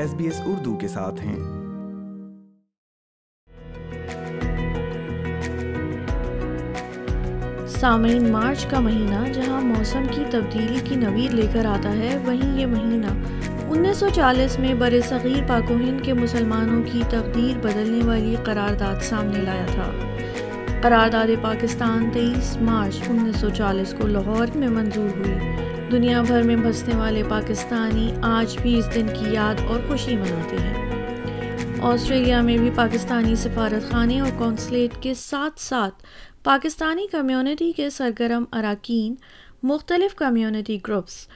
S B S Urdu کے ساتھ ہیں۔ سامعین، مارچ کا مہینہ جہاں موسم کی تبدیلی کی نوید لے کر آتا ہے، وہیں یہ مہینہ انیس سو چالیس میں بر صغیر پاک و ہند کے مسلمانوں کی تقدیر بدلنے والی قرارداد سامنے لایا تھا۔ قرارداد پاکستان تیئیس مارچ انیس سو چالیس کو لاہور میں منظور ہوئی۔ دنیا بھر میں بسنے والے پاکستانی آج بھی اس دن کی یاد اور خوشی مناتے ہیں۔ آسٹریلیا میں بھی پاکستانی سفارت خانے اور کونسلیٹ کے ساتھ ساتھ پاکستانی کمیونٹی کے سرگرم اراکین، مختلف کمیونٹی گروپس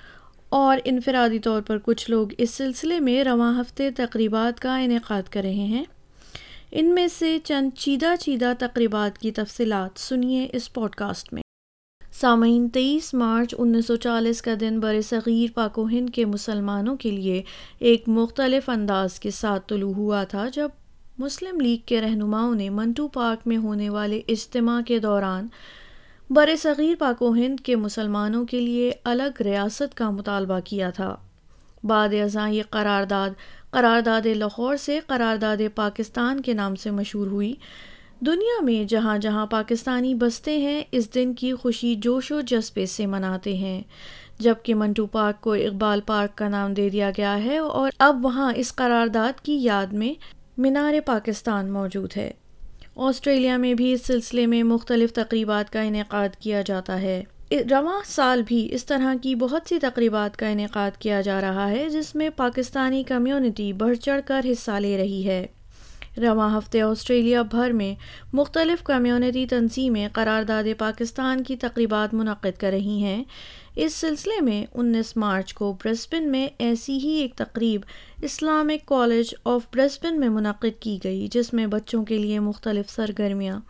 اور انفرادی طور پر کچھ لوگ اس سلسلے میں رواں ہفتے تقریبات کا انعقاد کر رہے ہیں۔ ان میں سے چند چیدہ چیدہ تقریبات کی تفصیلات سنیے اس پوڈ کاسٹ میں۔ سامعین، تیئیس مارچ انیس سو چالیس کا دن بر صغیر پاک و ہند کے مسلمانوں کے لیے ایک مختلف انداز کے ساتھ طلوع ہوا تھا، جب مسلم لیگ کے رہنماؤں نے منٹو پارک میں ہونے والے اجتماع کے دوران بر صغیر پاک و ہند کے مسلمانوں کے لیے الگ ریاست کا مطالبہ کیا تھا۔ بعد ازاں یہ قرارداد قرارداد لاہور سے قرارداد پاکستان کے نام سے مشہور ہوئی۔ دنیا میں جہاں جہاں پاکستانی بستے ہیں، اس دن کی خوشی جوش و جذبے سے مناتے ہیں۔ جبکہ منٹو پارک کو اقبال پارک کا نام دے دیا گیا ہے اور اب وہاں اس قرارداد کی یاد میں مینار پاکستان موجود ہے۔ آسٹریلیا میں بھی اس سلسلے میں مختلف تقریبات کا انعقاد کیا جاتا ہے۔ رواں سال بھی اس طرح کی بہت سی تقریبات کا انعقاد کیا جا رہا ہے، جس میں پاکستانی کمیونٹی بڑھ چڑھ کر حصہ لے رہی ہے۔ رواں ہفتے آسٹریلیا بھر میں مختلف کمیونٹی تنظیمیں قرارداد پاکستان کی تقریبات منعقد کر رہی ہیں۔ اس سلسلے میں انیس مارچ کو برسبن میں ایسی ہی ایک تقریب اسلامک کالج آف برسبن میں منعقد کی گئی، جس میں بچوں کے لیے مختلف سرگرمیاں،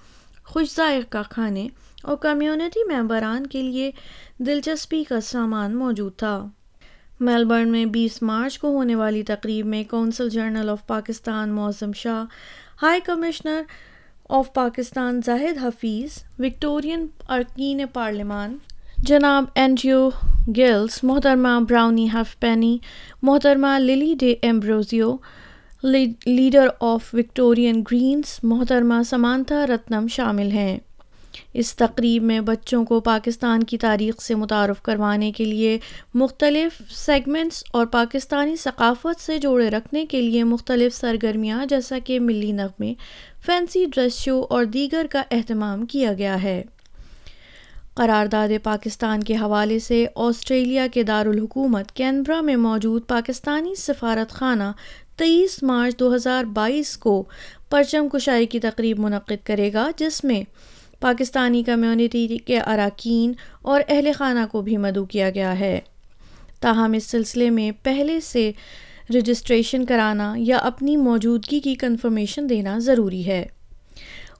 خوش ذائقہ کھانے اور کمیونٹی ممبران کے لیے دلچسپی کا سامان موجود تھا۔ میلبرن میں بیس مارچ کو ہونے والی تقریب میں council general of Pakistan Mozam Shah, high commissioner of Pakistan Zahid Hafeez, Victorian ارکین پارلیمان، جناب اینجیو گلس محترمہ براؤنی ہف پینی، محترمہ Lily D'Ambrosio leader of Victorian Greens, محترمہ سمانتھا رتنم شامل ہیں۔ اس تقریب میں بچوں کو پاکستان کی تاریخ سے متعارف کروانے کے لیے مختلف سیگمنٹس اور پاکستانی ثقافت سے جوڑے رکھنے کے لیے مختلف سرگرمیاں جیسا کہ ملی نغمے، فینسی ڈریس شو اور دیگر کا اہتمام کیا گیا ہے۔ قرارداد پاکستان کے حوالے سے آسٹریلیا کے دارالحکومت کینبرا میں موجود پاکستانی سفارت خانہ تیئیس مارچ دو ہزار بائیس کو پرچم کشائی کی تقریب منعقد کرے گا، جس میں پاکستانی کمیونٹی کے اراکین اور اہل خانہ کو بھی مدعو کیا گیا ہے۔ تاہم، اس سلسلے میں پہلے سے رجسٹریشن کرانا یا اپنی موجودگی کی کنفرمیشن دینا ضروری ہے۔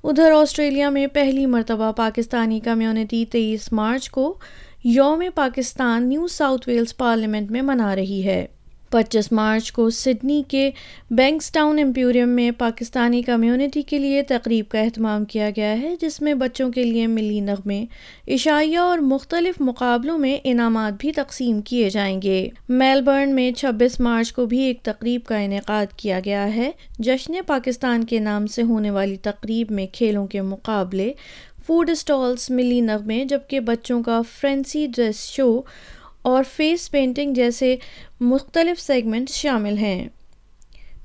ادھر، آسٹریلیا میں پہلی مرتبہ پاکستانی کمیونٹی تیئیس مارچ کو یوم Pakistan New South Wales parliament میں منا رہی ہے۔ پچیس مارچ کو سڈنی کے بینکس ٹاؤن ایمپیوریم میں پاکستانی کمیونٹی کے لیے تقریب کا اہتمام کیا گیا ہے، جس میں بچوں کے لیے ملی نغمے عشائیہ اور مختلف مقابلوں میں انعامات بھی تقسیم کیے جائیں گے۔ میلبرن میں چھبیس مارچ کو بھی ایک تقریب کا انعقاد کیا گیا ہے۔ جشن پاکستان کے نام سے ہونے والی تقریب میں کھیلوں کے مقابلے، فوڈ اسٹالس ملی نغمے، جبکہ بچوں کا فرینسی ڈریس شو اور فیس پینٹنگ جیسے مختلف سیگمنٹس شامل ہیں۔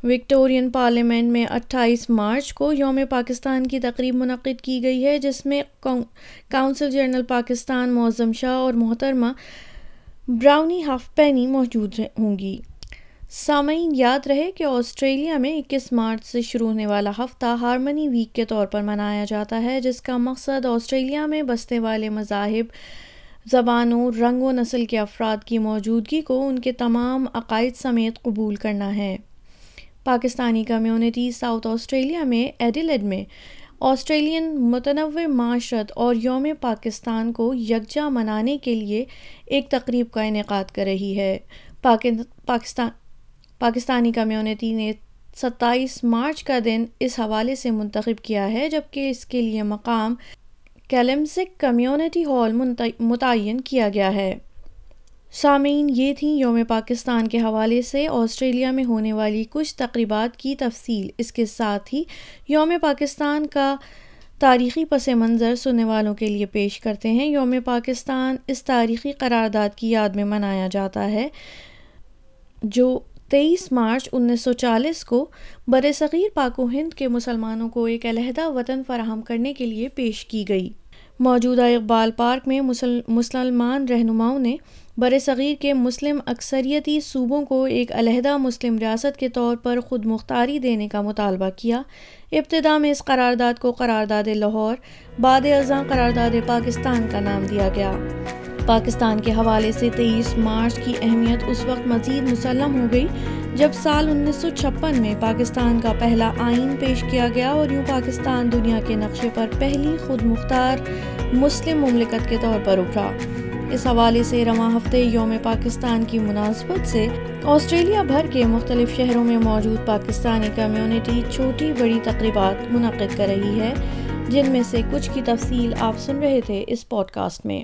وکٹورین پارلیمنٹ میں اٹھائیس مارچ کو یوم پاکستان کی تقریب منعقد کی گئی ہے، جس میں کونسل جنرل پاکستان معظم شاہ اور محترمہ براؤنی ہاف پینی موجود ہوں گی۔ سامعین، یاد رہے کہ آسٹریلیا میں اکیس مارچ سے شروع ہونے والا ہفتہ ہارمنی ویک کے طور پر منایا جاتا ہے، جس کا مقصد آسٹریلیا میں بسنے والے مذاہب زبانوں، رنگ و نسل کے افراد کی موجودگی کو ان کے تمام عقائد سمیت قبول کرنا ہے۔ پاکستانی کمیونٹی، ساؤتھ آسٹریلیا میں ایڈیلیڈ میں آسٹریلین متنوع معاشرت اور یوم پاکستان کو یکجا منانے کے لیے ایک تقریب کا انعقاد کر رہی ہے۔ پاکستان، پاکستانی کمیونٹی نے ستائیس مارچ کا دن اس حوالے سے منتخب کیا ہے، جبکہ اس کے لیے مقام کیلمسک کمیونٹی ہال متعین کیا گیا ہے۔ سامعین، یہ تھیں یوم پاکستان کے حوالے سے آسٹریلیا میں ہونے والی کچھ تقریبات کی تفصیل۔ اس کے ساتھ ہی یوم پاکستان کا تاریخی پس منظر سننے والوں کے لیے پیش کرتے ہیں۔ یوم پاکستان اس تاریخی قرارداد کی یاد میں منایا جاتا ہے، جو تیئیس مارچ انیس سو چالیس کو بر صغیر پاک و ہند کے مسلمانوں کو ایک علیحدہ وطن فراہم کرنے کے لیے پیش کی گئی۔ موجودہ اقبال پارک میں مسلمان رہنماؤں نے بر صغیر کے مسلم اکثریتی صوبوں کو ایک علیحدہ مسلم ریاست کے طور پر خود مختاری دینے کا مطالبہ کیا۔ ابتدا میں اس قرارداد کو قرارداد لاہور، بعد ازاں قرارداد پاکستان کا نام دیا گیا۔ پاکستان کے حوالے سے تیئیس مارچ کی اہمیت اس وقت مزید مسلم ہو گئی جب سال انیس سو چھپن میں پاکستان کا پہلا آئین پیش کیا گیا اور یوں پاکستان دنیا کے نقشے پر پہلی خود مختار مسلم مملکت کے طور پر ابھرا اس حوالے سے رواں ہفتے یوم پاکستان کی مناسبت سے آسٹریلیا بھر کے مختلف شہروں میں موجود پاکستانی کمیونٹی چھوٹی بڑی تقریبات منعقد کر رہی ہے، جن میں سے کچھ کی تفصیل آپ سن رہے تھے اس پوڈ کاسٹ میں۔